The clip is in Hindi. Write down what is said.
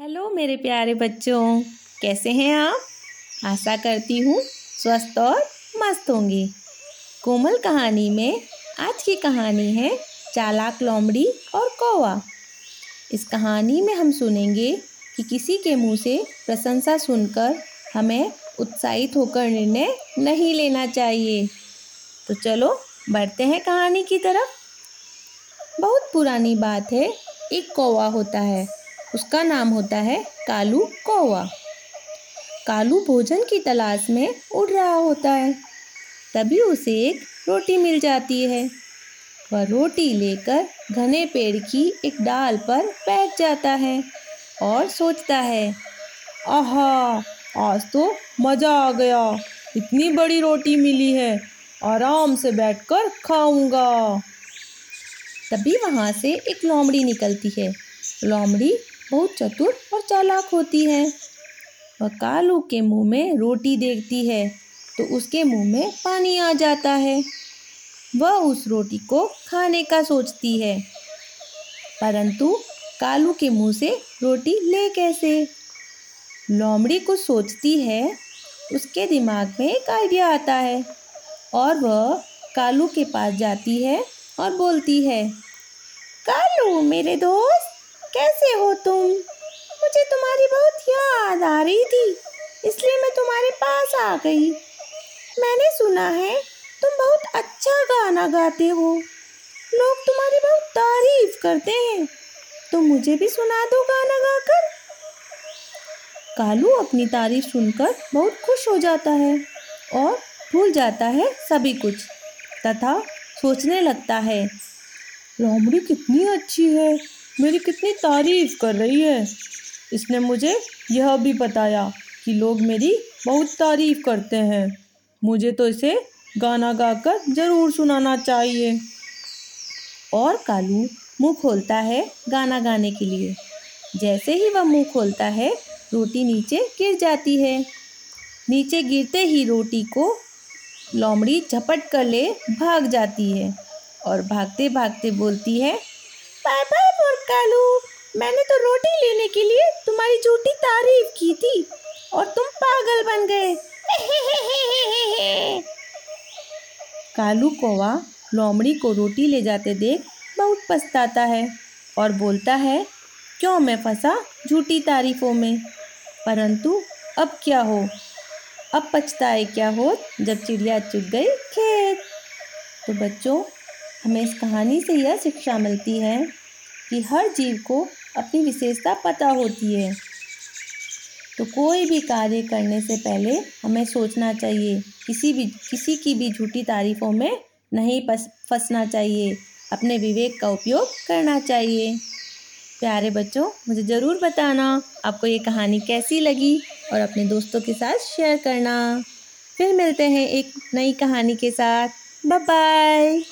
हेलो मेरे प्यारे बच्चों, कैसे हैं आप? आशा करती हूँ स्वस्थ और मस्त होंगे। कोमल कहानी में आज की कहानी है चालाक लोमड़ी और कौवा। इस कहानी में हम सुनेंगे कि किसी के मुँह से प्रशंसा सुनकर हमें उत्साहित होकर निर्णय नहीं लेना चाहिए। तो चलो बढ़ते हैं कहानी की तरफ़। बहुत पुरानी बात है, एक कौवा होता है। उसका नाम होता है कालू कौवा। कालू भोजन की तलाश में उड़ रहा होता है। तभी उसे एक रोटी मिल जाती है। वह रोटी लेकर घने पेड़ की एक डाल पर बैठ जाता है और सोचता है, आहा, आज तो मज़ा आ गया। इतनी बड़ी रोटी मिली है, आराम से बैठकर खाऊँगा। तभी वहाँ से एक लोमड़ी निकलती है। लोमड़ी बहुत चतुर और चालाक होती है। वह कालू के मुँह में रोटी देखती है तो उसके मुँह में पानी आ जाता है। वह उस रोटी को खाने का सोचती है। परंतु कालू के मुँह से रोटी ले कैसे? लोमड़ी कुछ सोचती है, उसके दिमाग में एक आइडिया आता है और वह कालू के पास जाती है और बोलती है, कालू मेरे दोस्त कैसे हो तुम? मुझे तुम्हारी बहुत याद आ रही थी, इसलिए मैं तुम्हारे पास आ गई। मैंने सुना है तुम बहुत अच्छा गाना गाते हो। लोग तुम्हारी बहुत तारीफ़ करते हैं। तो मुझे भी सुना दो गाना गाकर। कालू अपनी तारीफ़ सुनकर बहुत खुश हो जाता है और भूल जाता है सभी कुछ, तथा सोचने लगता है लोमड़ी कितनी अच्छी है। मेरी कितनी तारीफ़ कर रही है। इसने मुझे यह भी बताया कि लोग मेरी बहुत तारीफ़ करते हैं। मुझे तो इसे गाना गाकर ज़रूर सुनाना चाहिए। और कालू मुँह खोलता है गाना गाने के लिए। जैसे ही वह मुँह खोलता है, रोटी नीचे गिर जाती है। नीचे गिरते ही रोटी को लोमड़ी झपट कर ले भाग जाती है और भागते भागते बोलती है बाय कालू, मैंने तो रोटी लेने के लिए तुम्हारी झूठी तारीफ़ की थी और तुम पागल बन गए। कालू कौवा लोमड़ी को रोटी ले जाते देख बहुत पछताता है और बोलता है, क्यों मैं फंसा झूठी तारीफों में? परंतु अब क्या हो? अब पछताए क्या हो जब चिड़िया चुग गई खेत? तो बच्चों, हमें इस कहानी से यह शिक्षा मिलती है। कि हर जीव को अपनी विशेषता पता होती है। तो कोई भी कार्य करने से पहले हमें सोचना चाहिए, किसी भी, किसी की भी झूठी तारीफ़ों में नहीं फंसना चाहिए। अपने विवेक का उपयोग करना चाहिए। प्यारे बच्चों, मुझे ज़रूर बताना आपको ये कहानी कैसी लगी और अपने दोस्तों के साथ शेयर करना। फिर मिलते हैं एक नई कहानी के साथ। Bye bye